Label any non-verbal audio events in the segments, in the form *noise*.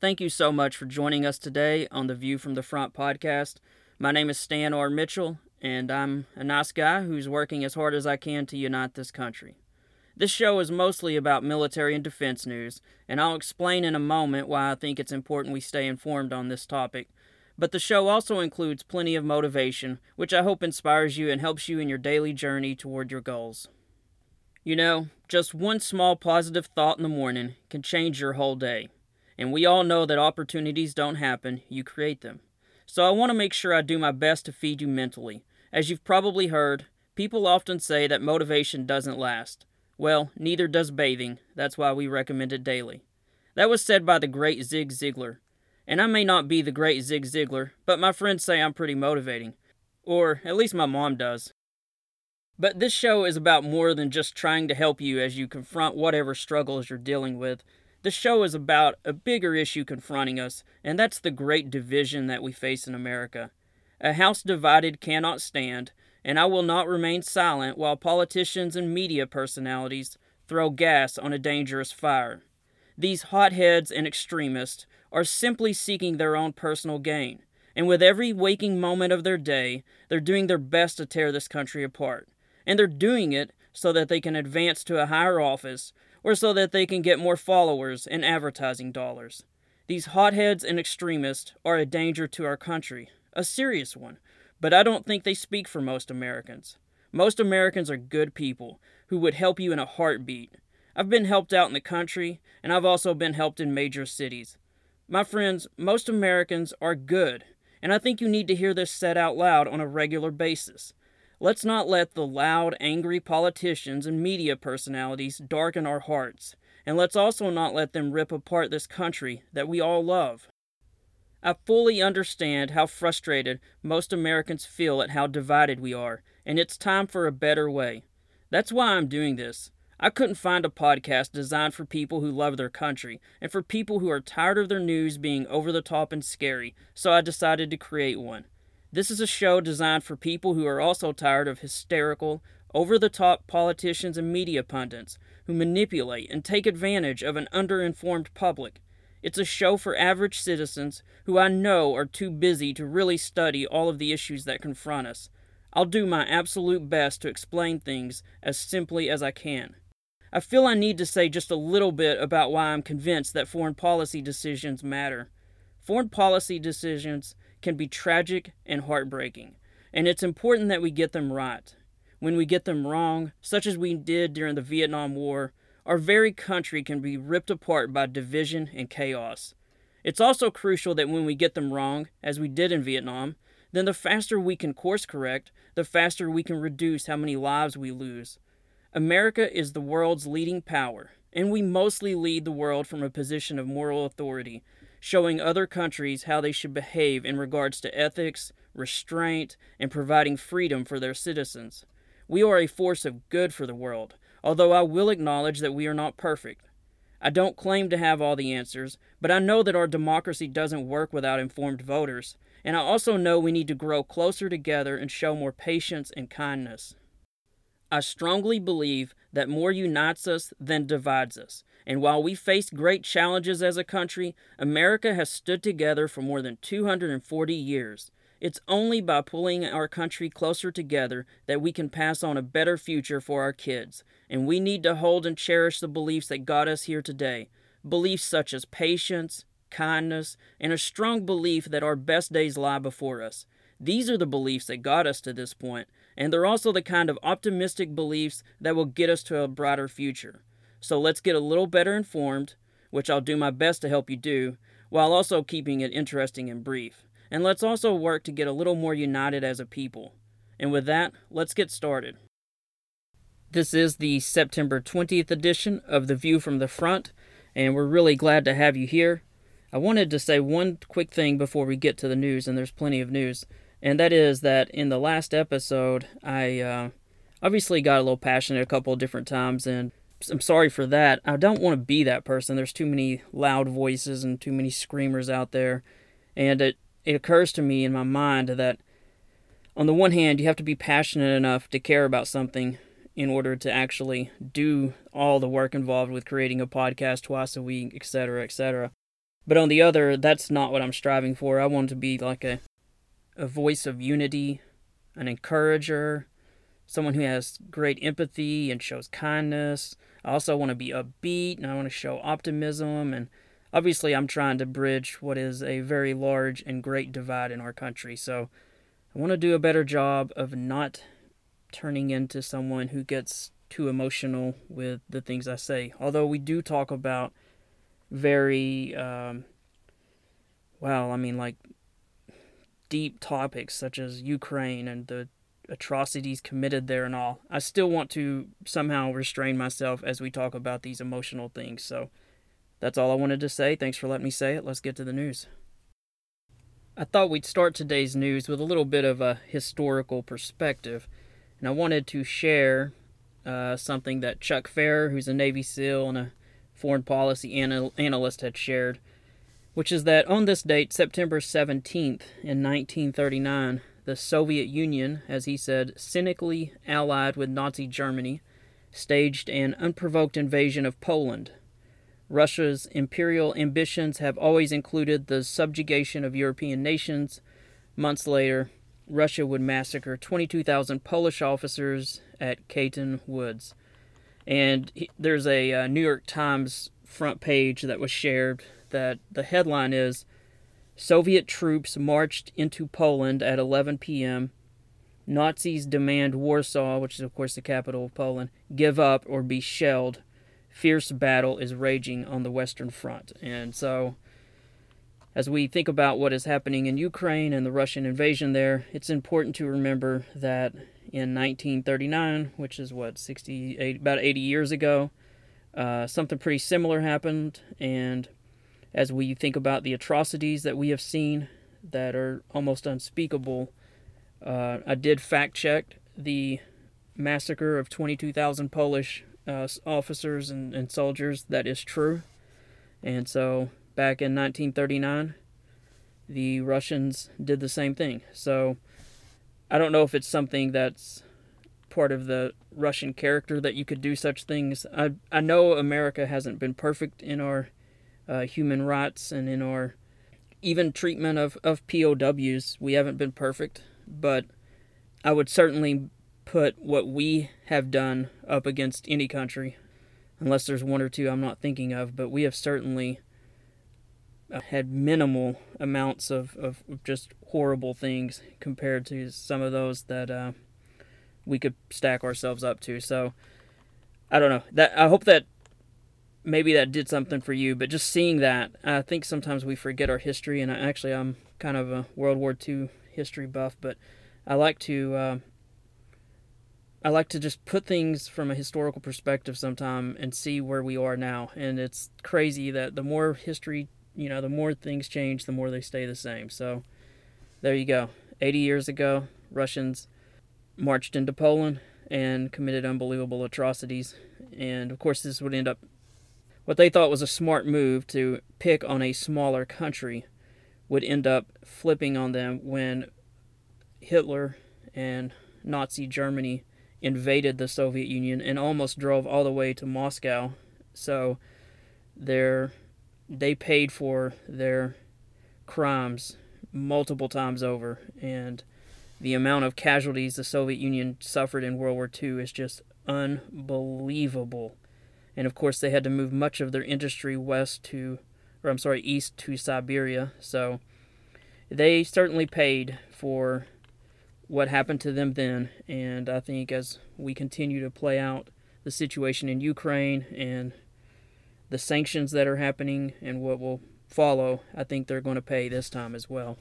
Thank you so much for joining us today on the View from the Front podcast. My name is Stan R. Mitchell, and I'm a nice guy who's working as hard as I can to unite this country. This show is mostly about military and defense news, and I'll explain in a moment why I think it's important we stay informed on this topic. But the show also includes plenty of motivation, which I hope inspires you and helps you in your daily journey toward your goals. You know, just one small positive thought in the morning can change your whole day. And we all know that opportunities don't happen, you create them. So I want to make sure I do my best to feed you mentally. As you've probably heard, people often say that motivation doesn't last. Well, neither does bathing. That's why we recommend it daily. That was said by the great Zig Ziglar. And I may not be the great Zig Ziglar, but my friends say I'm pretty motivating. Or at least my mom does. But this show is about more than just trying to help you as you confront whatever struggles you're dealing with. The show is about a bigger issue confronting us, and that's the great division that we face in America. A house divided cannot stand, and I will not remain silent while politicians and media personalities throw gas on a dangerous fire. These hotheads and extremists are simply seeking their own personal gain, and with every waking moment of their day, they're doing their best to tear this country apart. And they're doing it so that they can advance to a higher office or so that they can get more followers and advertising dollars. These hotheads and extremists are a danger to our country, a serious one, but I don't think they speak for most Americans. Most Americans are good people who would help you in a heartbeat. I've been helped out in the country, and I've also been helped in major cities. My friends, most Americans are good, and I think you need to hear this said out loud on a regular basis. Let's not let the loud, angry politicians and media personalities darken our hearts, and let's also not let them rip apart this country that we all love. I fully understand how frustrated most Americans feel at how divided we are, and it's time for a better way. That's why I'm doing this. I couldn't find a podcast designed for people who love their country and for people who are tired of their news being over the top and scary, so I decided to create one. This is a show designed for people who are also tired of hysterical, over the top politicians and media pundits who manipulate and take advantage of an underinformed public. It's a show for average citizens who I know are too busy to really study all of the issues that confront us. I'll do my absolute best to explain things as simply as I can. I feel I need to say just a little bit about why I'm convinced that foreign policy decisions matter. Foreign policy decisions can be tragic and heartbreaking, and it's important that we get them right. When we get them wrong, such as we did during the Vietnam War, our very country can be ripped apart by division and chaos. It's also crucial that when we get them wrong, as we did in Vietnam, then the faster we can course correct, the faster we can reduce how many lives we lose. America is the world's leading power, and we mostly lead the world from a position of moral authority, showing other countries how they should behave in regards to ethics, restraint, and providing freedom for their citizens. We are a force of good for the world, although I will acknowledge that we are not perfect. I don't claim to have all the answers, but I know that our democracy doesn't work without informed voters, and I also know we need to grow closer together and show more patience and kindness. I strongly believe that more unites us than divides us, and while we face great challenges as a country, America has stood together for more than 240 years. It's only by pulling our country closer together that we can pass on a better future for our kids, and we need to hold and cherish the beliefs that got us here today. Beliefs such as patience, kindness, and a strong belief that our best days lie before us. These are the beliefs that got us to this point, and they're also the kind of optimistic beliefs that will get us to a brighter future. So let's get a little better informed, which I'll do my best to help you do, while also keeping it interesting and brief. And let's also work to get a little more united as a people. And with that, let's get started. This is the September 20th edition of The View from the Front, and we're really glad to have you here. I wanted to say one quick thing before we get to the news, and there's plenty of news, and that is that in the last episode, I uh, obviously got a little passionate a couple of different times, and I'm sorry for that. I don't want to be that person. There's too many loud voices and too many screamers out there. And it, it occurs to me in my mind that on the one hand, you have to be passionate enough to care about something in order to actually do all the work involved with creating a podcast twice a week, etc., etc. But on the other, that's not what I'm striving for. I want to be like a a voice of unity, an encourager, someone who has great empathy and shows kindness. I also want to be upbeat and I want to show optimism and obviously I'm trying to bridge what is a very large and great divide in our country. So I want to do a better job of not turning into someone who gets too emotional with the things I say. Although we do talk about very, um, well, I mean, like deep topics such as Ukraine and the atrocities committed there and all. I still want to somehow restrain myself as we talk about these emotional things. So that's all I wanted to say. Thanks for letting me say it. Let's get to the news. I thought we'd start today's news with a little bit of a historical perspective, and I wanted to share uh, something that Chuck Pfarrer, who's a Navy SEAL and a foreign policy anal- analyst, had shared, which is that on this date, September 17th in 1939, the Soviet Union, as he said, cynically allied with Nazi Germany, staged an unprovoked invasion of Poland. Russia's imperial ambitions have always included the subjugation of European nations. Months later, Russia would massacre 22,000 Polish officers at Katyn Woods. And there's a uh, New York Times front page that was shared that the headline is Soviet troops marched into Poland at 11 p.m. Nazis demand Warsaw, which is of course the capital of Poland, give up or be shelled. Fierce battle is raging on the Western Front. And so, as we think about what is happening in Ukraine and the Russian invasion there, it's important to remember that in 1939, which is what 68 about 80 years ago, uh, something pretty similar happened. And as we think about the atrocities that we have seen that are almost unspeakable, uh, I did fact check the massacre of 22,000 Polish uh, officers and, and soldiers. That is true. And so back in 1939, the Russians did the same thing. So I don't know if it's something that's part of the Russian character that you could do such things. I I know America hasn't been perfect in our uh, human rights and in our even treatment of, of POWs. We haven't been perfect, but I would certainly put what we have done up against any country, unless there's one or two I'm not thinking of, but we have certainly uh, had minimal amounts of, of just horrible things compared to some of those that uh, we could stack ourselves up to. So I don't know. That I hope that maybe that did something for you. But just seeing that, I think sometimes we forget our history. And I, actually, I'm kind of a World War II history buff, but I like to. Uh, I like to just put things from a historical perspective sometime and see where we are now. And it's crazy that the more history, you know, the more things change, the more they stay the same. So there you go. 80 years ago, Russians marched into Poland and committed unbelievable atrocities. And of course, this would end up what they thought was a smart move to pick on a smaller country would end up flipping on them when Hitler and Nazi Germany invaded the Soviet Union and almost drove all the way to Moscow. So they they paid for their crimes multiple times over. And the amount of casualties the Soviet Union suffered in World War II is just unbelievable. And of course, they had to move much of their industry west to, or I'm sorry, east to Siberia. So they certainly paid for what happened to them then. And I think as we continue to play out the situation in Ukraine and the sanctions that are happening and what will follow, I think they're going to pay this time as well.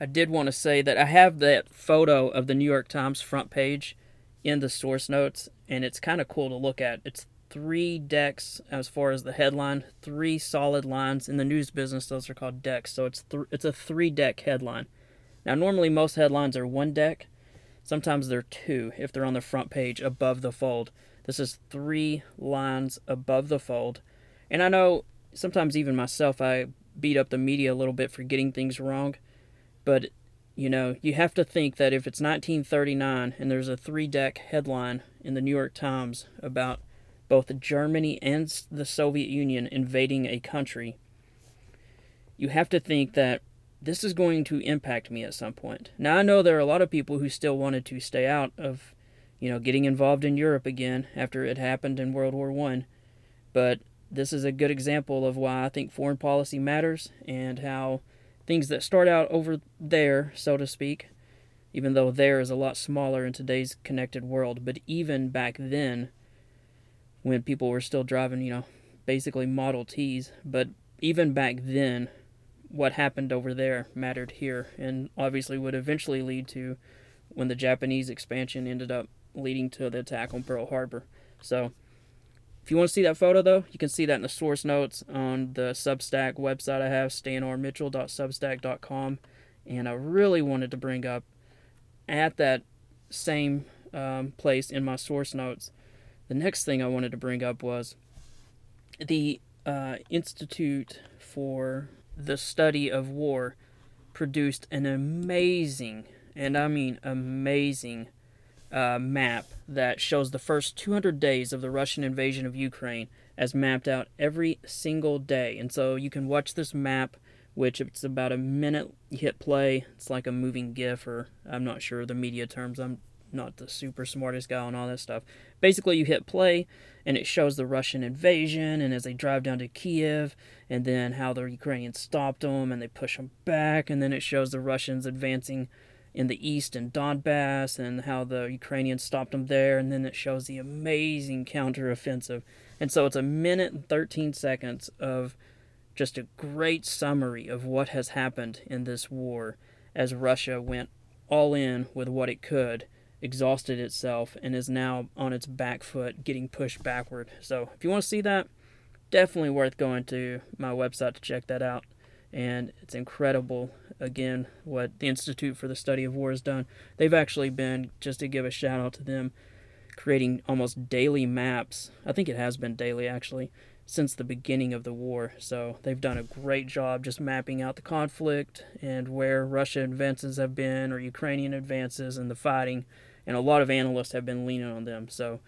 I did want to say that I have that photo of the New York Times front page in the source notes, and it's kind of cool to look at. It's three decks as far as the headline, three solid lines. In the news business, those are called decks. So it's th- it's a three deck headline. Now, normally most headlines are one deck. Sometimes they're two if they're on the front page above the fold. This is three lines above the fold. And I know sometimes even myself, I beat up the media a little bit for getting things wrong. But, you know, you have to think that if it's 1939 and there's a three deck headline in the New York Times about both Germany and the Soviet Union invading a country, you have to think that this is going to impact me at some point. Now I know there are a lot of people who still wanted to stay out of, you know, getting involved in Europe again after it happened in World War One, but this is a good example of why I think foreign policy matters and how things that start out over there, so to speak, even though there is a lot smaller in today's connected world, but even back then, when people were still driving, you know, basically Model Ts, but even back then, what happened over there mattered here, and obviously would eventually lead to when the Japanese expansion ended up leading to the attack on Pearl Harbor. So, if you want to see that photo, though, you can see that in the source notes on the Substack website I have, stanrmitchell.substack.com. And I really wanted to bring up at that same um, place in my source notes, the next thing I wanted to bring up was the uh, Institute for the study of war produced an amazing, and I mean amazing, uh, map that shows the first 200 days of the Russian invasion of Ukraine as mapped out every single day. And so you can watch this map, which it's about a minute. You hit play. It's like a moving GIF, or I'm not sure the media terms. I'm not the super smartest guy on all that stuff. Basically, you hit play, and it shows the Russian invasion, and as they drive down to Kiev, and then how the Ukrainians stopped them, and they push them back, and then it shows the Russians advancing in the east in Donbass, and how the Ukrainians stopped them there, and then it shows the amazing counteroffensive. And so it's a minute and 13 seconds of just a great summary of what has happened in this war as Russia went all in with what it could exhausted itself and is now on its back foot getting pushed backward. So if you want to see that, definitely worth going to my website to check that out. And it's incredible, again, what the Institute for the Study of War has done. They've actually been, just to give a shout out to them, creating almost daily maps. I think it has been daily, actually, since the beginning of the war. So they've done a great job just mapping out the conflict and where Russian advances have been or Ukrainian advances and the fighting and a lot of analysts have been leaning on them. So,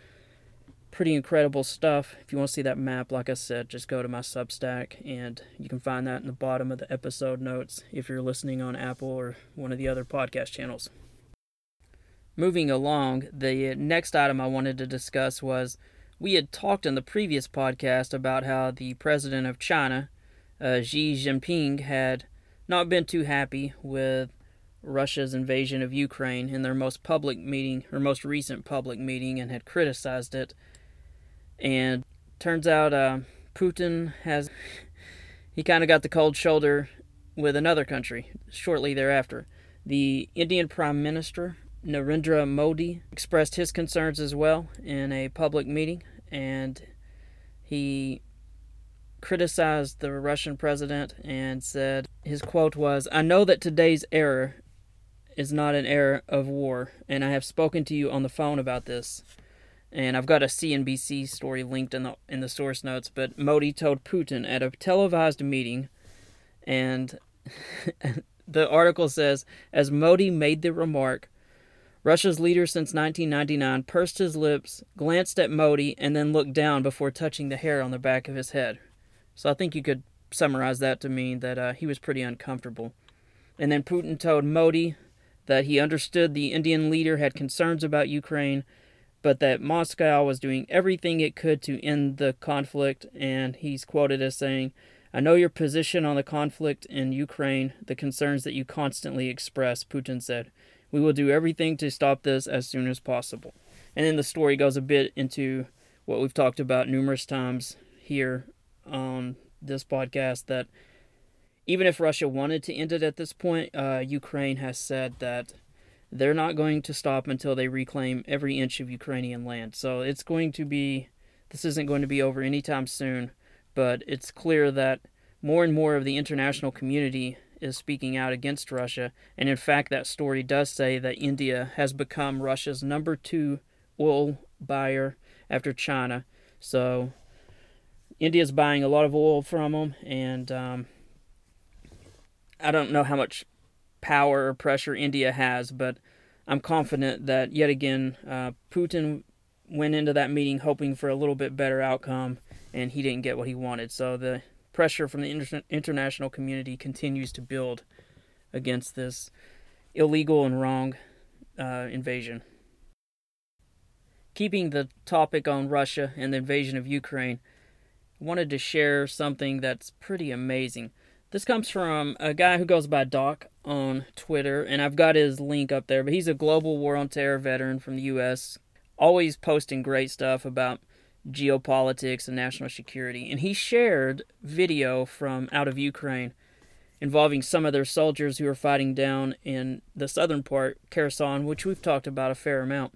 pretty incredible stuff. If you want to see that map, like I said, just go to my Substack, and you can find that in the bottom of the episode notes if you're listening on Apple or one of the other podcast channels. Moving along, the next item I wanted to discuss was we had talked in the previous podcast about how the president of China, uh, Xi Jinping, had not been too happy with Russia's invasion of Ukraine in their most public meeting, or most recent public meeting, and had criticized it. And turns out uh, Putin has, he kind of got the cold shoulder with another country shortly thereafter. The Indian Prime Minister, Narendra Modi, expressed his concerns as well in a public meeting, and he criticized the Russian president and said his quote was, I know that today's era is not an era of war, and I have spoken to you on the phone about this. And I've got a CNBC story linked in the in the source notes, but Modi told Putin at a televised meeting and *laughs* the article says as Modi made the remark, Russia's leader since 1999 pursed his lips, glanced at Modi, and then looked down before touching the hair on the back of his head. So I think you could summarize that to mean that uh, he was pretty uncomfortable. And then Putin told Modi that he understood the Indian leader had concerns about Ukraine, but that Moscow was doing everything it could to end the conflict. And he's quoted as saying, I know your position on the conflict in Ukraine, the concerns that you constantly express, Putin said. We will do everything to stop this as soon as possible. And then the story goes a bit into what we've talked about numerous times here on this podcast that even if Russia wanted to end it at this point, uh, Ukraine has said that they're not going to stop until they reclaim every inch of Ukrainian land. So it's going to be, this isn't going to be over anytime soon, but it's clear that more and more of the international community is speaking out against Russia. And in fact, that story does say that India has become Russia's number two oil buyer after China. So India's buying a lot of oil from them, and um, I don't know how much power or pressure India has, but I'm confident that yet again, uh, Putin went into that meeting hoping for a little bit better outcome, and he didn't get what he wanted. So the pressure from the inter- international community continues to build against this illegal and wrong uh, invasion. Keeping the topic on Russia and the invasion of Ukraine, I wanted to share something that's pretty amazing. This comes from a guy who goes by Doc on Twitter, and I've got his link up there. But he's a global war on terror veteran from the U.S., always posting great stuff about geopolitics and national security. And he shared video from out of Ukraine involving some of their soldiers who are fighting down in the southern part, Kherson, which we've talked about a fair amount.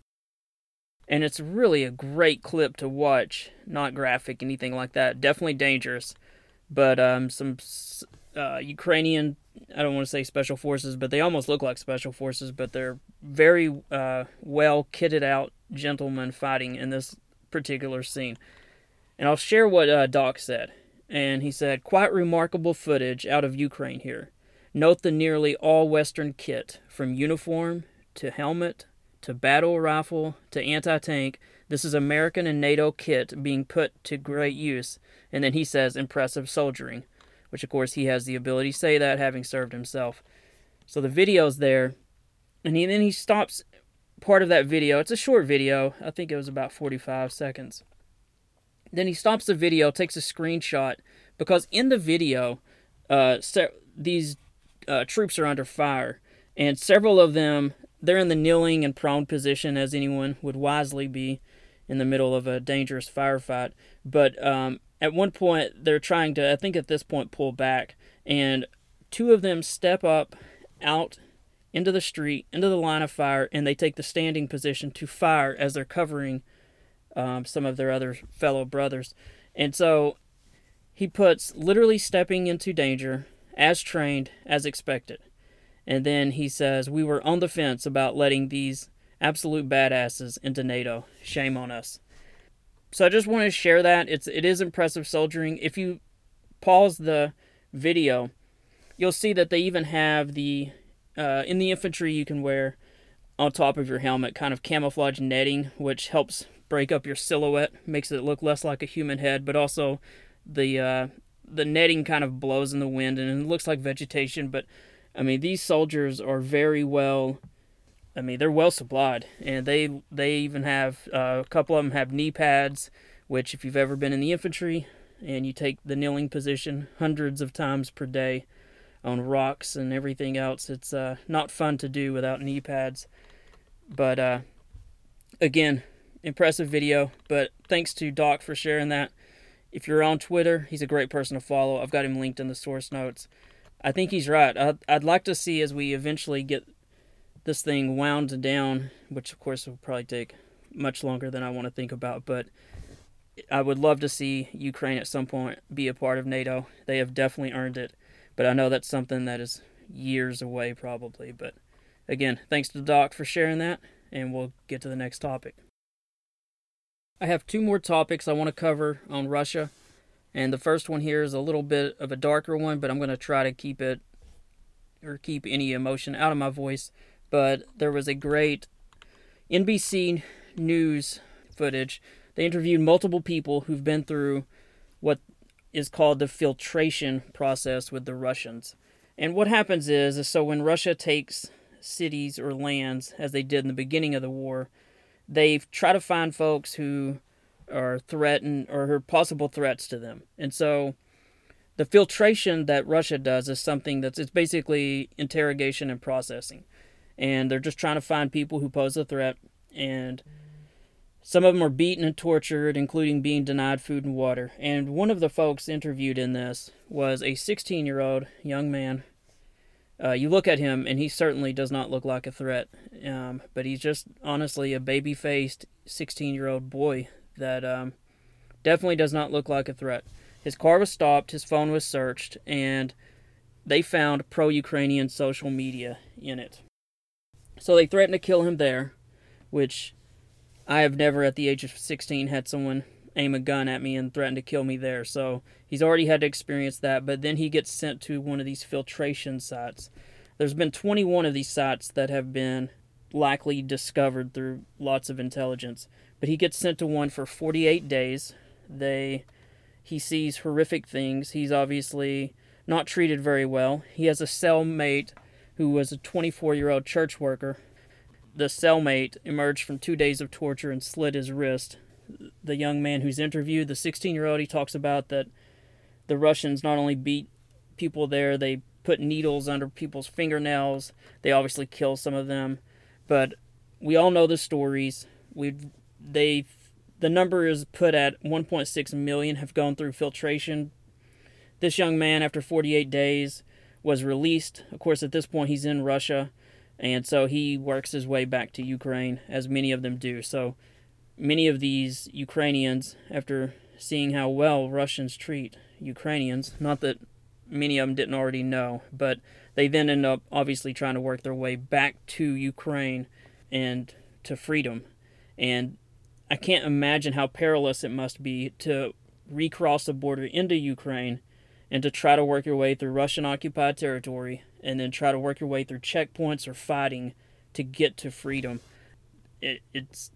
And it's really a great clip to watch, not graphic, anything like that. Definitely dangerous, but um, some uh, Ukrainian, I don't want to say special forces, but they almost look like special forces, but they're very uh, well kitted out gentlemen fighting in this particular scene. And I'll share what uh, Doc said. And he said, Quite remarkable footage out of Ukraine here. Note the nearly all Western kit, from uniform to helmet to battle rifle to anti tank. This is American and NATO kit being put to great use. And then he says, impressive soldiering which of course he has the ability to say that having served himself. So the video's there, and, he, then he stops part of that video. It's a short video. I think it was about 45 seconds. Then he stops the video, takes a screenshot, because in the video, uh, these uh, troops are under fire, and several of them they're in the kneeling and prone position, as anyone would wisely be in the middle of a dangerous firefight. But um, at one point they're trying to i think at this point pull back. And two of them step up out into the street into the line of fire and they take the standing position to fire as they're covering um, some of their other fellow brothers. And so he puts literally stepping into danger as trained as expected. And then he says we were on the fence about letting these absolute badasses into nato. Shame on us so I just want to share that. It's it is impressive soldiering. If you pause the video, you'll see that they even have the uh, in the infantry you can wear on top of your helmet kind of camouflage netting, which helps break up your silhouette, makes it look less like a human head, but also the uh, the netting kind of blows in the wind and it looks like vegetation. But I mean, these soldiers are very well I mean, they're well supplied, and they they even have uh, a couple of them have knee pads, which if you've ever been in the infantry and you take the kneeling position hundreds of times per day on rocks and everything else, it's uh, not fun to do without knee pads. But uh, again, impressive video. But thanks to Doc for sharing that. If you're on Twitter, he's a great person to follow. I've got him linked in the source notes. I think he's right. I'd, I'd like to see as we eventually get this thing wound down, which of course will probably take much longer than I want to think about, but I would love to see Ukraine at some point be a part of NATO. They have definitely earned it, but I know that's something that is years away probably. But again, thanks to Doc for sharing that, and we'll get to the next topic. I have two more topics I want to cover on Russia, and the first one here is a little bit of a darker one, but I'm going to try to keep it or keep any emotion out of my voice but there was a great NBC News footage. They interviewed multiple people who've been through what is called the filtration process with the Russians. And what happens is, is so when Russia takes cities or lands, as they did in the beginning of the war, they try to find folks who are threatened or are possible threats to them. And so the filtration that Russia does is something that's it's basically interrogation and processing and they're just trying to find people who pose a threat. And some of them are beaten and tortured, including being denied food and water. And one of the folks interviewed in this was a 16 year old young man. Uh, you look at him, and he certainly does not look like a threat, um, but he's just honestly a baby faced 16 year old boy that um, definitely does not look like a threat. His car was stopped, his phone was searched, and they found pro Ukrainian social media in it. So they threatened to kill him there, which I have never at the age of 16 had someone aim a gun at me and threaten to kill me there. So he's already had to experience that, but then he gets sent to one of these filtration sites. There's been 21 of these sites that have been likely discovered through lots of intelligence, but he gets sent to one for 48 days. They he sees horrific things. He's obviously not treated very well. He has a cellmate who was a 24 year old church worker. The cellmate emerged from two days of torture and slit his wrist. The young man who's interviewed, the 16 year old, he talks about that the Russians not only beat people there, they put needles under people's fingernails. They obviously kill some of them, but we all know the stories. We they the number is put at 1.6 million have gone through filtration. This young man, after 48 days, was released. Of course, at this point, he's in Russia, and so he works his way back to Ukraine, as many of them do. So many of these Ukrainians, after seeing how well Russians treat Ukrainians, not that many of them didn't already know, but they then end up obviously trying to work their way back to Ukraine and to freedom. And I can't imagine how perilous it must be to recross the border into Ukraine and to try to work your way through Russian occupied territory and then try to work your way through checkpoints or fighting to get to freedom. It, it's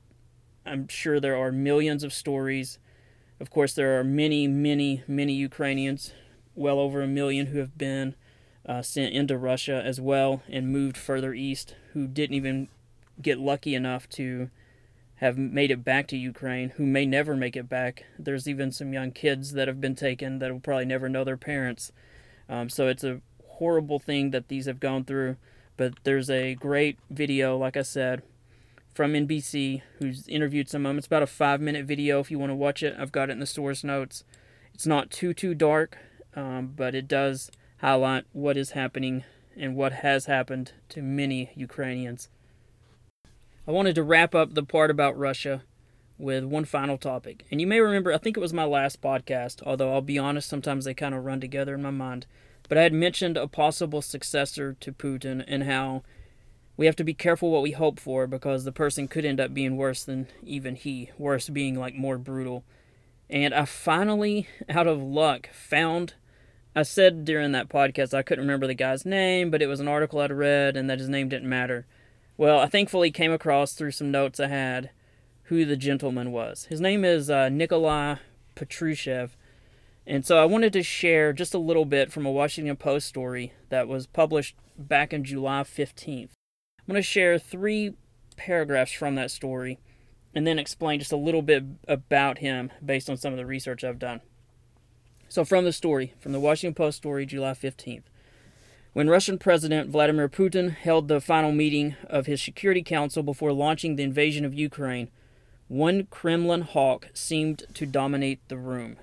I'm sure there are millions of stories. Of course, there are many, many, many Ukrainians, well over a million, who have been uh, sent into Russia as well and moved further east, who didn't even get lucky enough to have made it back to Ukraine who may never make it back. There's even some young kids that have been taken that will probably never know their parents. Um, so it's a horrible thing that these have gone through. But there's a great video, like I said, from NBC who's interviewed some of them. It's about a five minute video if you want to watch it. I've got it in the source notes. It's not too, too dark, um, but it does highlight what is happening and what has happened to many Ukrainians. I wanted to wrap up the part about Russia with one final topic. And you may remember, I think it was my last podcast, although I'll be honest, sometimes they kind of run together in my mind. But I had mentioned a possible successor to Putin and how we have to be careful what we hope for because the person could end up being worse than even he, worse being like more brutal. And I finally, out of luck, found. I said during that podcast I couldn't remember the guy's name, but it was an article I'd read and that his name didn't matter. Well, I thankfully came across through some notes I had who the gentleman was. His name is uh, Nikolai Patrushev. And so I wanted to share just a little bit from a Washington Post story that was published back in July 15th. I'm going to share three paragraphs from that story and then explain just a little bit about him based on some of the research I've done. So, from the story, from the Washington Post story, July 15th. When Russian President Vladimir Putin held the final meeting of his Security Council before launching the invasion of Ukraine, one Kremlin hawk seemed to dominate the room.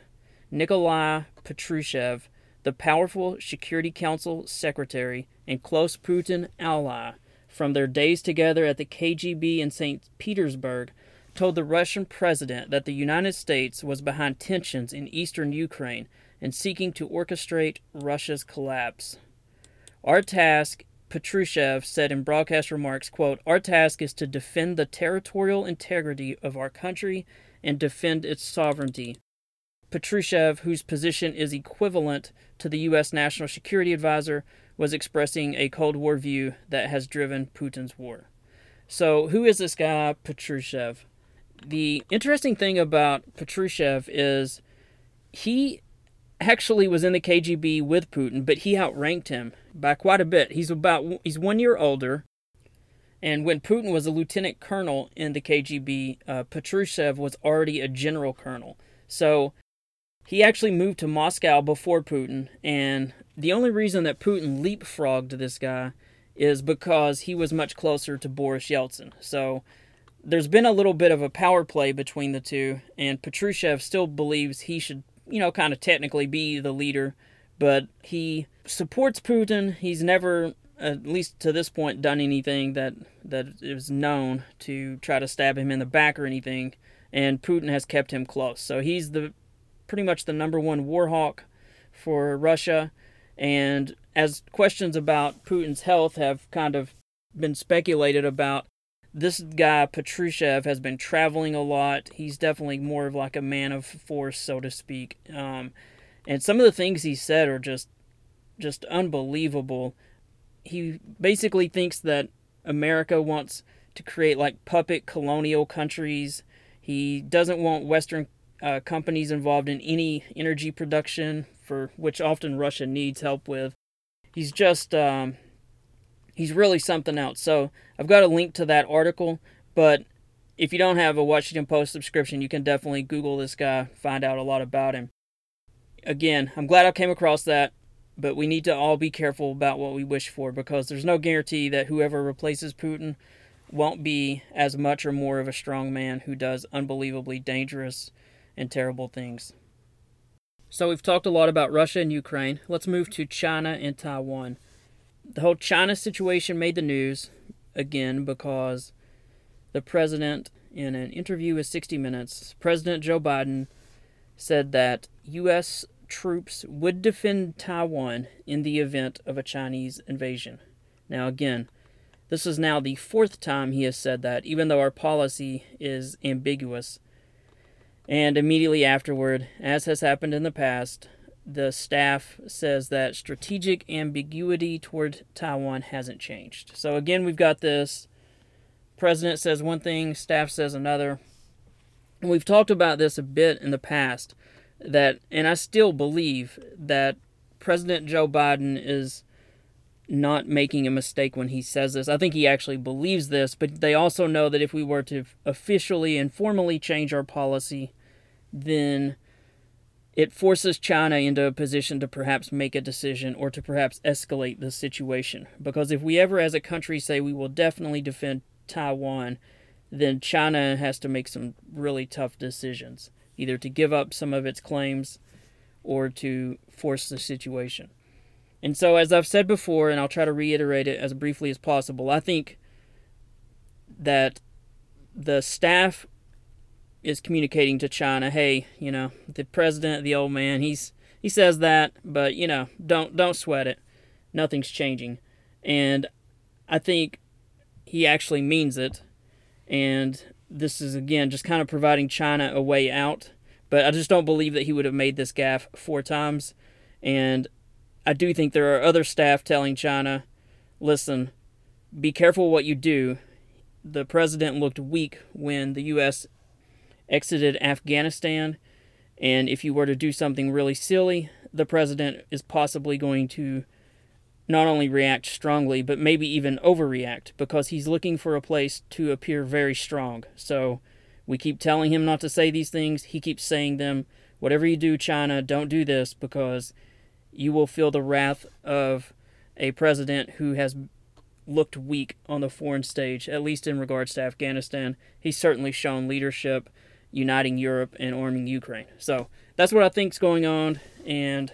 Nikolai Patrushev, the powerful Security Council secretary and close Putin ally from their days together at the KGB in St. Petersburg, told the Russian president that the United States was behind tensions in eastern Ukraine and seeking to orchestrate Russia's collapse. Our task, Patrushev said in broadcast remarks, quote, Our task is to defend the territorial integrity of our country and defend its sovereignty. Patrushev, whose position is equivalent to the U.S. National Security Advisor, was expressing a Cold War view that has driven Putin's war. So, who is this guy, Patrushev? The interesting thing about Patrushev is he actually was in the KGB with Putin, but he outranked him by quite a bit. He's about he's one year older, and when Putin was a lieutenant colonel in the KGB, uh, Patrushev was already a general colonel. So he actually moved to Moscow before Putin, and the only reason that Putin leapfrogged this guy is because he was much closer to Boris Yeltsin. So there's been a little bit of a power play between the two, and Patrushev still believes he should you know, kind of technically be the leader, but he supports Putin. He's never, at least to this point, done anything that that is known to try to stab him in the back or anything, and Putin has kept him close. So he's the pretty much the number one war hawk for Russia. And as questions about Putin's health have kind of been speculated about, this guy Patrushev has been traveling a lot. He's definitely more of like a man of force, so to speak. Um, and some of the things he said are just just unbelievable. He basically thinks that America wants to create like puppet colonial countries. He doesn't want Western uh, companies involved in any energy production, for which often Russia needs help with. He's just um, he's really something else. So I've got a link to that article, but if you don't have a Washington Post subscription, you can definitely Google this guy, find out a lot about him. Again, I'm glad I came across that, but we need to all be careful about what we wish for because there's no guarantee that whoever replaces Putin won't be as much or more of a strong man who does unbelievably dangerous and terrible things. So we've talked a lot about Russia and Ukraine. Let's move to China and Taiwan. The whole China situation made the news again because the president, in an interview with 60 Minutes, President Joe Biden said that U.S. troops would defend Taiwan in the event of a Chinese invasion. Now, again, this is now the fourth time he has said that, even though our policy is ambiguous. And immediately afterward, as has happened in the past, the staff says that strategic ambiguity toward Taiwan hasn't changed. So again, we've got this president says one thing, staff says another. we've talked about this a bit in the past that and I still believe that President Joe Biden is not making a mistake when he says this. I think he actually believes this, but they also know that if we were to officially and formally change our policy, then it forces China into a position to perhaps make a decision or to perhaps escalate the situation. Because if we ever, as a country, say we will definitely defend Taiwan, then China has to make some really tough decisions, either to give up some of its claims or to force the situation. And so, as I've said before, and I'll try to reiterate it as briefly as possible, I think that the staff is communicating to China, hey, you know, the president, the old man, he's he says that, but you know, don't don't sweat it. Nothing's changing. And I think he actually means it. And this is, again, just kind of providing China a way out. But I just don't believe that he would have made this gaffe four times. And I do think there are other staff telling China, listen, be careful what you do. The president looked weak when the U.S. exited Afghanistan. And if you were to do something really silly, the president is possibly going to not only react strongly, but maybe even overreact because he's looking for a place to appear very strong. So we keep telling him not to say these things. He keeps saying them. Whatever you do, China, don't do this because you will feel the wrath of a president who has looked weak on the foreign stage, at least in regards to Afghanistan. He's certainly shown leadership, uniting Europe and arming Ukraine. So that's what I think is going on. And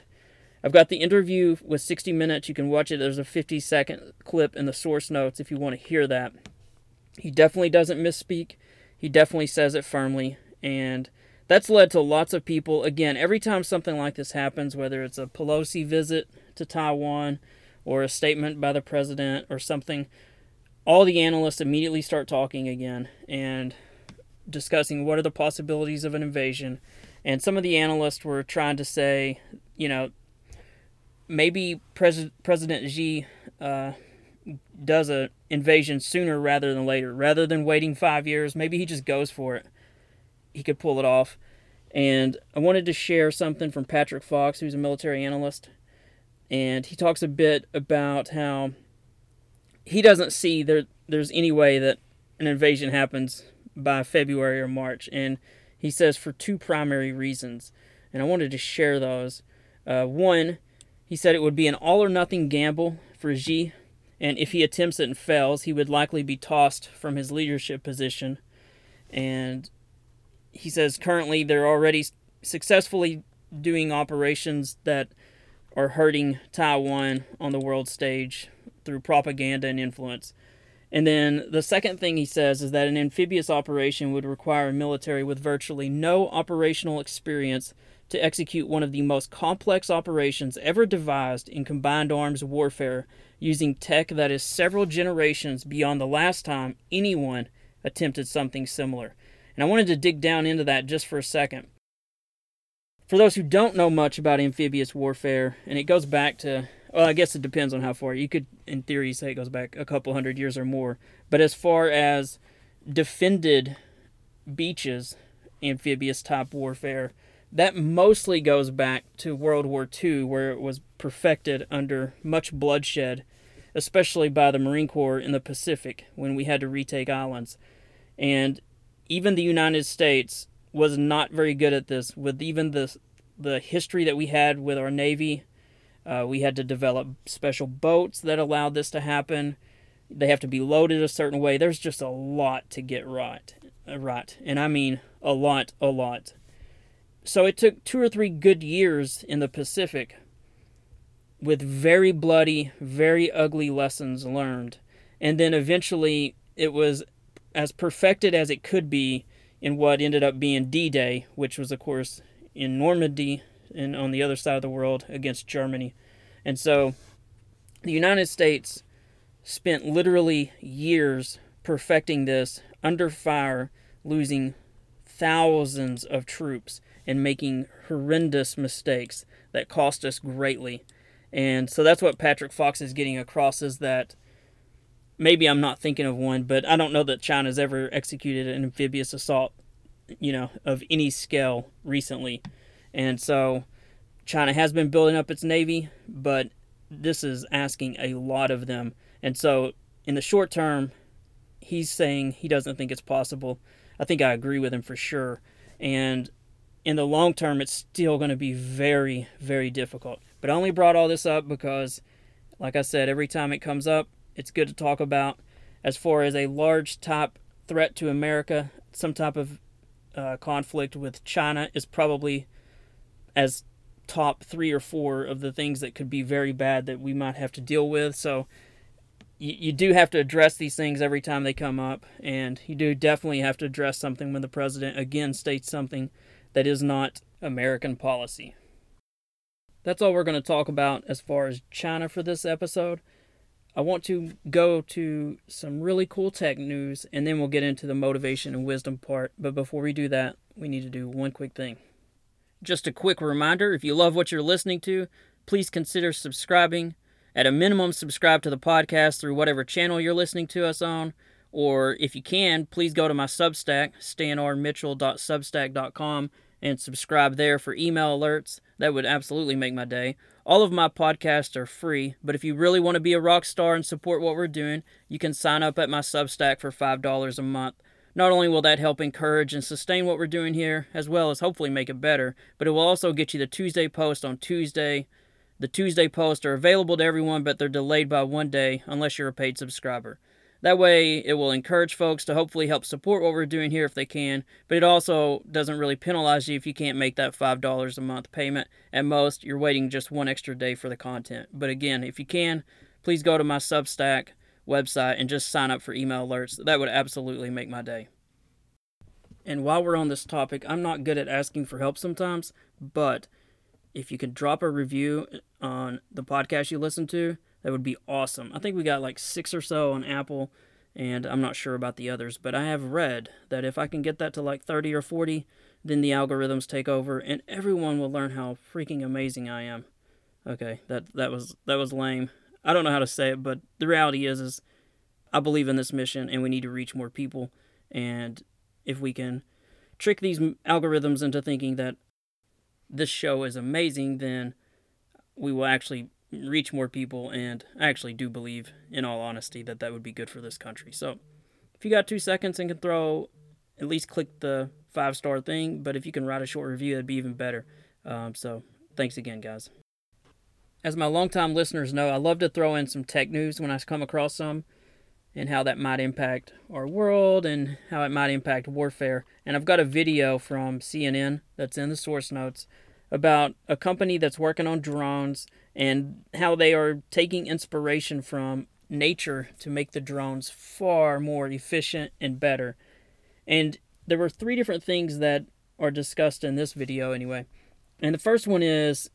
I've got the interview with 60 Minutes. You can watch it. There's a 50 second clip in the source notes if you want to hear that. He definitely doesn't misspeak. He definitely says it firmly. And that's led to lots of people. Again, every time something like this happens, whether it's a Pelosi visit to Taiwan or a statement by the president or something, all the analysts immediately start talking again and discussing what are the possibilities of an invasion. And some of the analysts were trying to say, you know, maybe Pres- President Xi uh, does an invasion sooner rather than later. Rather than waiting five years, maybe he just goes for it. He could pull it off. And I wanted to share something from Patrick Fox, who's a military analyst. And he talks a bit about how he doesn't see there there's any way that an invasion happens by February or March. And he says for two primary reasons. And I wanted to share those. Uh, one, he said it would be an all or nothing gamble for Xi, and if he attempts it and fails, he would likely be tossed from his leadership position. And he says currently they're already successfully doing operations that are hurting Taiwan on the world stage through propaganda and influence. And then the second thing he says is that an amphibious operation would require a military with virtually no operational experience to execute one of the most complex operations ever devised in combined arms warfare using tech that is several generations beyond the last time anyone attempted something similar. And I wanted to dig down into that just for a second. For those who don't know much about amphibious warfare, and it goes back to, well, I guess it depends on how far. You could, in theory, say it goes back a couple hundred years or more. But as far as defended beaches amphibious type warfare. That mostly goes back to World War II, where it was perfected under much bloodshed, especially by the Marine Corps in the Pacific when we had to retake islands. And even the United States was not very good at this, with even the, the history that we had with our Navy. Uh, we had to develop special boats that allowed this to happen. They have to be loaded a certain way. There's just a lot to get right. Right. And I mean a lot, a lot. So it took two or three good years in the Pacific with very bloody, very ugly lessons learned. And then eventually it was as perfected as it could be in what ended up being D Day, which was, of course, in Normandy and on the other side of the world against Germany. And so the United States spent literally years perfecting this under fire, losing thousands of troops and making horrendous mistakes that cost us greatly. And so that's what Patrick Fox is getting across is that maybe I'm not thinking of one, but I don't know that China's ever executed an amphibious assault, you know, of any scale recently. And so China has been building up its navy, but this is asking a lot of them. And so in the short term, he's saying he doesn't think it's possible. I think I agree with him for sure. And in the long term, it's still going to be very, very difficult. But I only brought all this up because, like I said, every time it comes up, it's good to talk about. As far as a large type threat to America, some type of uh, conflict with China is probably as top three or four of the things that could be very bad that we might have to deal with. So you, you do have to address these things every time they come up, and you do definitely have to address something when the president again states something that is not American policy. That's all we're going to talk about as far as China for this episode. I want to go to some really cool tech news and then we'll get into the motivation and wisdom part. But before we do that, we need to do one quick thing. Just a quick reminder if you love what you're listening to, please consider subscribing. At a minimum, subscribe to the podcast through whatever channel you're listening to us on. Or if you can, please go to my Substack, stanrmitchell.substack.com, and subscribe there for email alerts. That would absolutely make my day. All of my podcasts are free, but if you really want to be a rock star and support what we're doing, you can sign up at my Substack for $5 a month. Not only will that help encourage and sustain what we're doing here, as well as hopefully make it better, but it will also get you the Tuesday post on Tuesday. The Tuesday posts are available to everyone, but they're delayed by one day unless you're a paid subscriber. That way, it will encourage folks to hopefully help support what we're doing here if they can, but it also doesn't really penalize you if you can't make that $5 a month payment. At most, you're waiting just one extra day for the content. But again, if you can, please go to my Substack website and just sign up for email alerts. That would absolutely make my day. And while we're on this topic, I'm not good at asking for help sometimes, but if you could drop a review on the podcast you listen to, that would be awesome. I think we got like six or so on Apple, and I'm not sure about the others, but I have read that if I can get that to like 30 or 40, then the algorithms take over, and everyone will learn how freaking amazing I am. Okay, that that was that was lame. I don't know how to say it, but the reality is is I believe in this mission, and we need to reach more people. And if we can trick these algorithms into thinking that this show is amazing, then we will actually reach more people. And I actually do believe, in all honesty, that that would be good for this country. So if you got two seconds and can throw, at least click the five star thing. But if you can write a short review, that'd be even better. Um, so thanks again, guys. As my longtime listeners know, I love to throw in some tech news when I come across some and how that might impact our world and how it might impact warfare. And I've got a video from CNN that's in the source notes about a company that's working on drones and how they are taking inspiration from nature to make the drones far more efficient and better. And there were three different things that are discussed in this video, anyway. And the first one is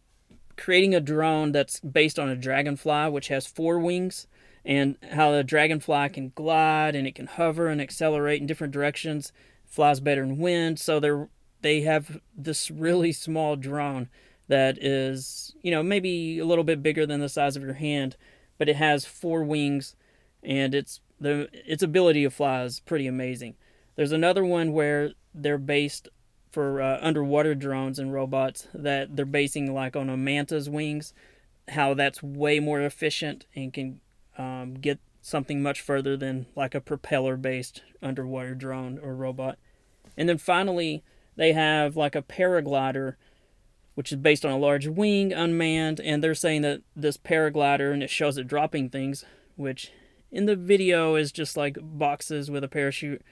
creating a drone that's based on a dragonfly, which has four wings, and how the dragonfly can glide and it can hover and accelerate in different directions, flies better in wind. So they're they have this really small drone that is, you know, maybe a little bit bigger than the size of your hand, but it has four wings and it's the its ability to fly is pretty amazing. There's another one where they're based for uh, underwater drones and robots that they're basing like on a manta's wings, how that's way more efficient and can um, get something much further than like a propeller based underwater drone or robot. And then finally, they have like a paraglider, which is based on a large wing, unmanned, and they're saying that this paraglider and it shows it dropping things, which in the video is just like boxes with a parachute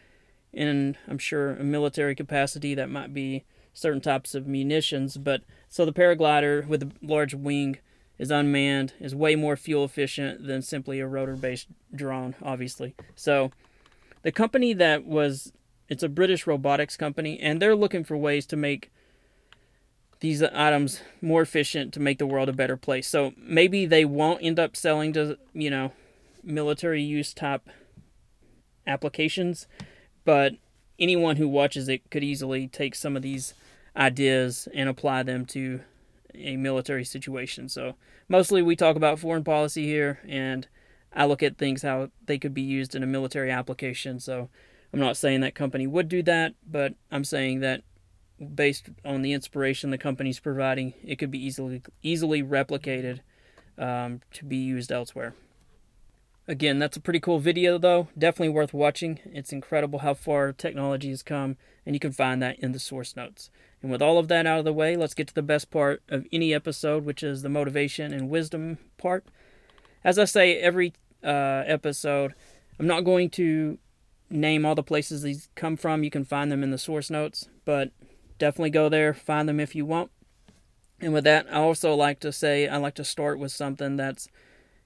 in I'm sure a military capacity that might be certain types of munitions, but so the paraglider with a large wing is unmanned, is way more fuel efficient than simply a rotor based drone, obviously. So the company that was it's a British robotics company and they're looking for ways to make these items more efficient to make the world a better place. So maybe they won't end up selling to, you know, military use type applications, but anyone who watches it could easily take some of these ideas and apply them to a military situation. So mostly we talk about foreign policy here, and I look at things how they could be used in a military application. So I'm not saying that company would do that, but I'm saying that based on the inspiration the company's providing, it could be easily easily replicated um, to be used elsewhere. Again, that's a pretty cool video, though. Definitely worth watching. It's incredible how far technology has come, and you can find that in the source notes. And with all of that out of the way, let's get to the best part of any episode, which is the motivation and wisdom part. As I say every uh, episode, I'm not going to name all the places these come from. You can find them in the source notes, but definitely go there, find them if you want. And with that, I also like to say I like to start with something that's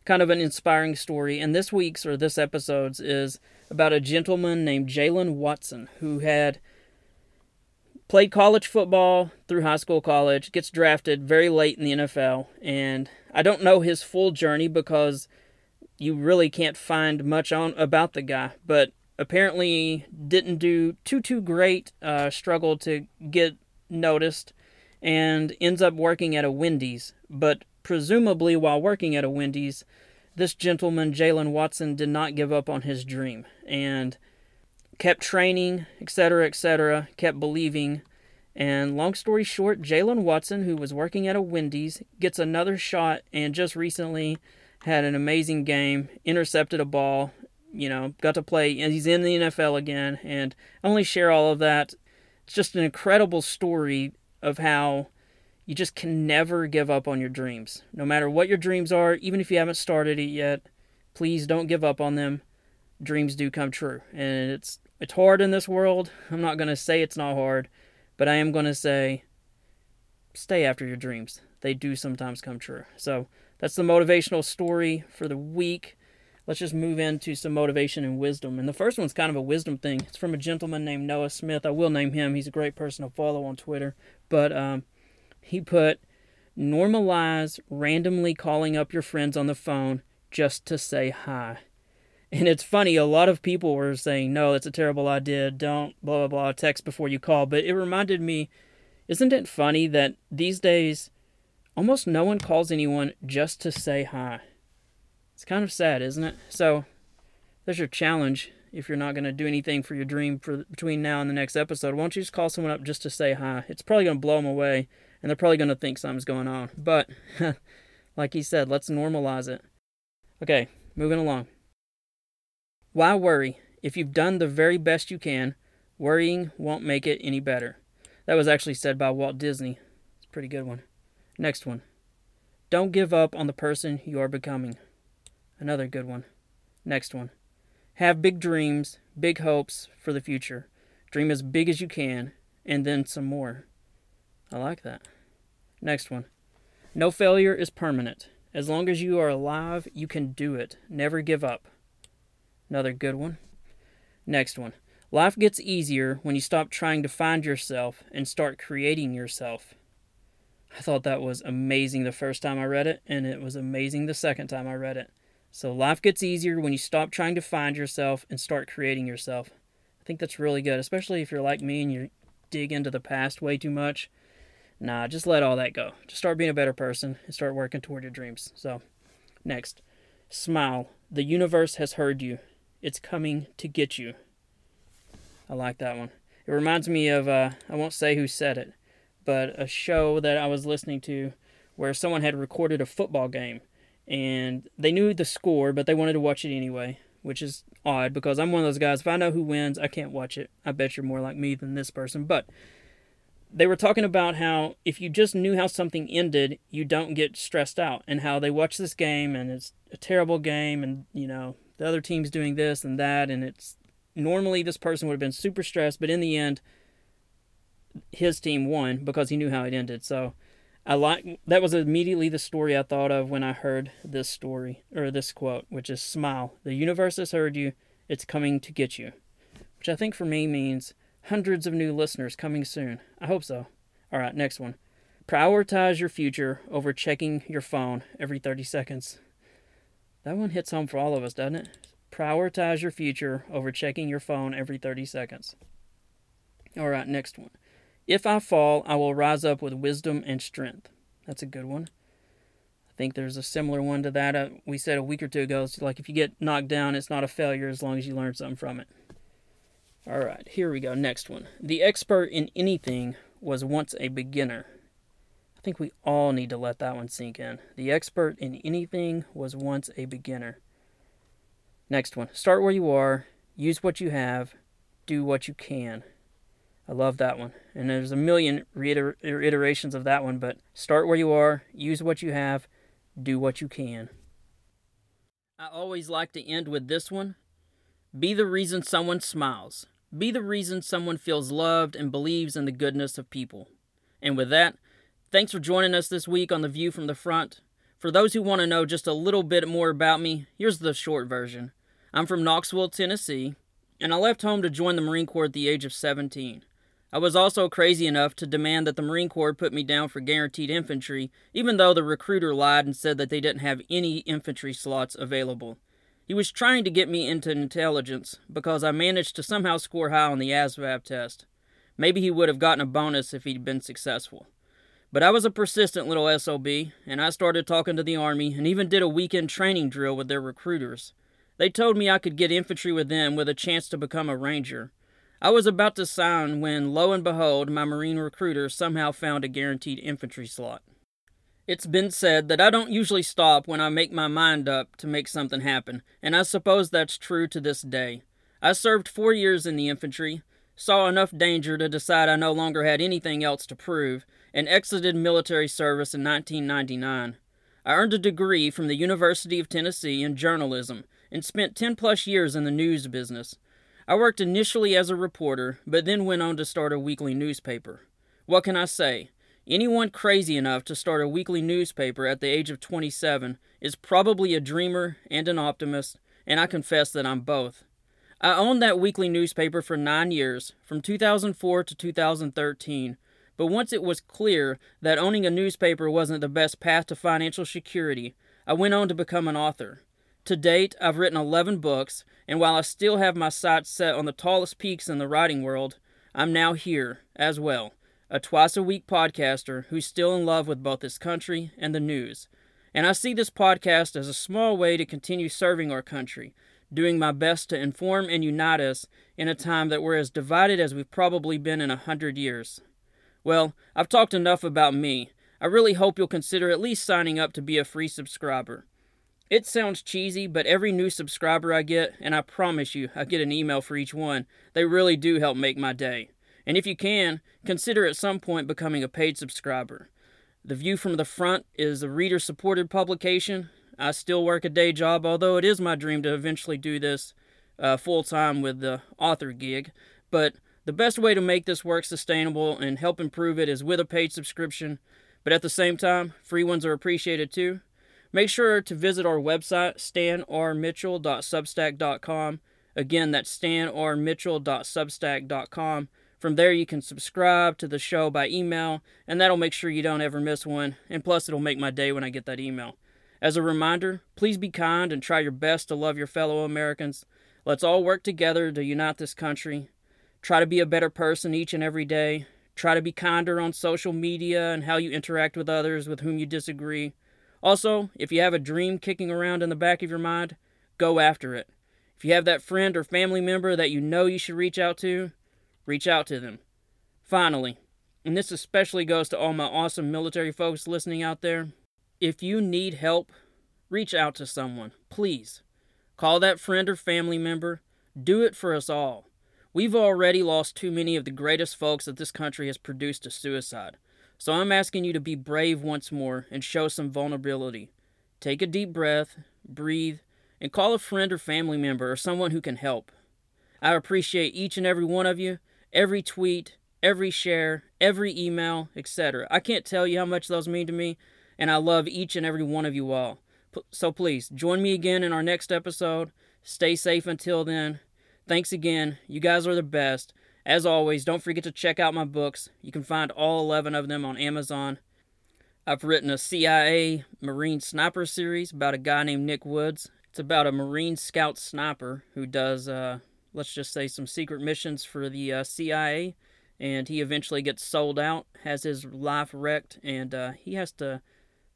kind of an inspiring story. And this week's or this episode's is about a gentleman named Jalen Watson who had played college football through high school, college, gets drafted very late in the NFL. And I don't know his full journey because you really can't find much on about the guy, but apparently didn't do too too great. Uh, struggled to get noticed, and ends up working at a Wendy's. But presumably while working at a Wendy's, this gentleman, Jalen Watson, did not give up on his dream and kept training, etc., etc., kept believing. And long story short, Jalen Watson, who was working at a Wendy's, gets another shot and just recently had an amazing game, intercepted a ball, you know, got to play, and he's in the NFL again. And I only share all of that. It's just an incredible story of how you just can never give up on your dreams. No matter what your dreams are, even if you haven't started it yet, please don't give up on them. Dreams do come true. And it's it's hard in this world. I'm not going to say it's not hard, but I am going to say stay after your dreams. They do sometimes come true. So, that's the motivational story for the week. Let's just move into some motivation and wisdom. And the first one's kind of a wisdom thing. It's from a gentleman named Noah Smith. I will name him. He's a great person to follow on Twitter. But um, he put normalize randomly calling up your friends on the phone just to say hi. And it's funny, a lot of people were saying, no, that's a terrible idea. Don't blah, blah, blah, text before you call. But it reminded me, isn't it funny that these days almost no one calls anyone just to say hi? It's kind of sad, isn't it? So there's your challenge if you're not going to do anything for your dream for between now and the next episode. Why don't you just call someone up just to say hi? It's probably going to blow them away and they're probably going to think something's going on. But, *laughs* like he said, let's normalize it. Okay, moving along. Why worry? If you've done the very best you can, worrying won't make it any better. That was actually said by Walt Disney. It's a pretty good one. Next one. Don't give up on the person you are becoming. Another good one. Next one. Have big dreams, big hopes for the future. Dream as big as you can, and then some more. I like that. Next one. No failure is permanent. As long as you are alive, you can do it. Never give up. Another good one. Next one. Life gets easier when you stop trying to find yourself and start creating yourself. I thought that was amazing the first time I read it, and it was amazing the second time I read it. So, life gets easier when you stop trying to find yourself and start creating yourself. I think that's really good, especially if you're like me and you dig into the past way too much. Nah, just let all that go. Just start being a better person and start working toward your dreams. So, next, smile. The universe has heard you. It's coming to get you. I like that one. It reminds me of, uh, I won't say who said it, but a show that I was listening to where someone had recorded a football game and they knew the score, but they wanted to watch it anyway, which is odd because I'm one of those guys. If I know who wins, I can't watch it. I bet you're more like me than this person. But they were talking about how if you just knew how something ended, you don't get stressed out, and how they watch this game and it's a terrible game, and you know the other team's doing this and that, and it's normally this person would have been super stressed, but in the end, his team won because he knew how it ended. So I like that was immediately the story I thought of when I heard this story or this quote, which is smile. The universe has heard you, it's coming to get you. Which I think for me means hundreds of new listeners coming soon. I hope so. All right, next one. Prioritize your future over checking your phone every 30 seconds. That one hits home for all of us, doesn't it? Prioritize your future over checking your phone every 30 seconds. All right, next one. If I fall, I will rise up with wisdom and strength. That's a good one. I think there's a similar one to that uh, we said a week or two ago. It's like if you get knocked down, it's not a failure as long as you learn something from it. All right, here we go. Next one. The expert in anything was once a beginner. I think we all need to let that one sink in. The expert in anything was once a beginner. Next one. Start where you are, use what you have, do what you can. I love that one. And there's a million reiter- iterations of that one, but start where you are, use what you have, do what you can. I always like to end with this one Be the reason someone smiles. Be the reason someone feels loved and believes in the goodness of people. And with that, thanks for joining us this week on The View from the Front. For those who want to know just a little bit more about me, here's the short version. I'm from Knoxville, Tennessee, and I left home to join the Marine Corps at the age of 17. I was also crazy enough to demand that the Marine Corps put me down for guaranteed infantry, even though the recruiter lied and said that they didn't have any infantry slots available. He was trying to get me into intelligence because I managed to somehow score high on the ASVAB test. Maybe he would have gotten a bonus if he'd been successful. But I was a persistent little SOB, and I started talking to the Army and even did a weekend training drill with their recruiters. They told me I could get infantry with them with a chance to become a Ranger. I was about to sign when, lo and behold, my Marine recruiter somehow found a guaranteed infantry slot. It's been said that I don't usually stop when I make my mind up to make something happen, and I suppose that's true to this day. I served four years in the infantry, saw enough danger to decide I no longer had anything else to prove, and exited military service in 1999. I earned a degree from the University of Tennessee in journalism and spent 10 plus years in the news business. I worked initially as a reporter, but then went on to start a weekly newspaper. What can I say? Anyone crazy enough to start a weekly newspaper at the age of 27 is probably a dreamer and an optimist, and I confess that I'm both. I owned that weekly newspaper for nine years, from 2004 to 2013, but once it was clear that owning a newspaper wasn't the best path to financial security, I went on to become an author. To date, I've written 11 books, and while I still have my sights set on the tallest peaks in the writing world, I'm now here, as well, a twice a week podcaster who's still in love with both this country and the news. And I see this podcast as a small way to continue serving our country, doing my best to inform and unite us in a time that we're as divided as we've probably been in a hundred years. Well, I've talked enough about me. I really hope you'll consider at least signing up to be a free subscriber. It sounds cheesy, but every new subscriber I get, and I promise you, I get an email for each one, they really do help make my day. And if you can, consider at some point becoming a paid subscriber. The View from the Front is a reader supported publication. I still work a day job, although it is my dream to eventually do this uh, full time with the author gig. But the best way to make this work sustainable and help improve it is with a paid subscription, but at the same time, free ones are appreciated too. Make sure to visit our website, stanrmitchell.substack.com. Again, that's stanrmitchell.substack.com. From there, you can subscribe to the show by email, and that'll make sure you don't ever miss one. And plus, it'll make my day when I get that email. As a reminder, please be kind and try your best to love your fellow Americans. Let's all work together to unite this country. Try to be a better person each and every day. Try to be kinder on social media and how you interact with others with whom you disagree. Also, if you have a dream kicking around in the back of your mind, go after it. If you have that friend or family member that you know you should reach out to, reach out to them. Finally, and this especially goes to all my awesome military folks listening out there, if you need help, reach out to someone, please. Call that friend or family member. Do it for us all. We've already lost too many of the greatest folks that this country has produced to suicide. So I'm asking you to be brave once more and show some vulnerability. Take a deep breath, breathe, and call a friend or family member or someone who can help. I appreciate each and every one of you, every tweet, every share, every email, etc. I can't tell you how much those mean to me, and I love each and every one of you all. So please, join me again in our next episode. Stay safe until then. Thanks again. You guys are the best. As always, don't forget to check out my books. You can find all 11 of them on Amazon. I've written a CIA Marine Sniper series about a guy named Nick Woods. It's about a Marine Scout sniper who does, uh, let's just say, some secret missions for the uh, CIA and he eventually gets sold out, has his life wrecked, and uh, he has to.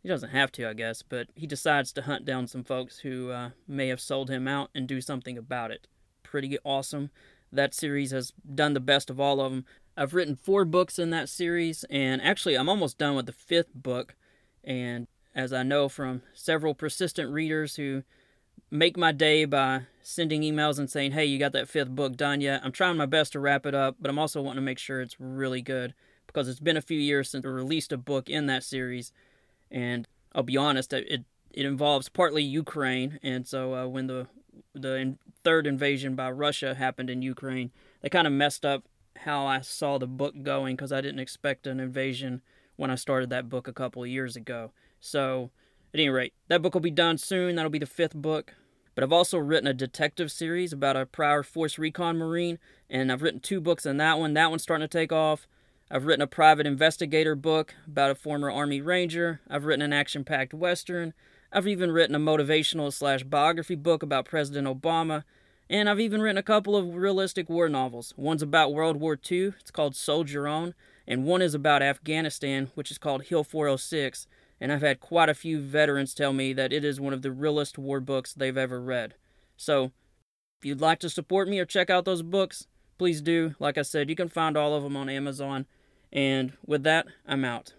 He doesn't have to, I guess, but he decides to hunt down some folks who uh, may have sold him out and do something about it. Pretty awesome. That series has done the best of all of them. I've written four books in that series, and actually, I'm almost done with the fifth book. And as I know from several persistent readers who make my day by sending emails and saying, hey, you got that fifth book done yet? I'm trying my best to wrap it up, but I'm also wanting to make sure it's really good because it's been a few years since I released a book in that series. And I'll be honest, it, it involves partly Ukraine. And so uh, when the, the third invasion by Russia happened in Ukraine, they kind of messed up how I saw the book going because I didn't expect an invasion when I started that book a couple of years ago. So, at any rate, that book will be done soon. That'll be the fifth book. But I've also written a detective series about a prior Force Recon Marine, and I've written two books in that one. That one's starting to take off. I've written a private investigator book about a former Army Ranger. I've written an action packed Western. I've even written a motivational slash biography book about President Obama. And I've even written a couple of realistic war novels. One's about World War II, it's called Soldier On, and one is about Afghanistan, which is called Hill 406 and I've had quite a few veterans tell me that it is one of the realest war books they've ever read. So, if you'd like to support me or check out those books, please do. Like I said, you can find all of them on Amazon. And with that, I'm out.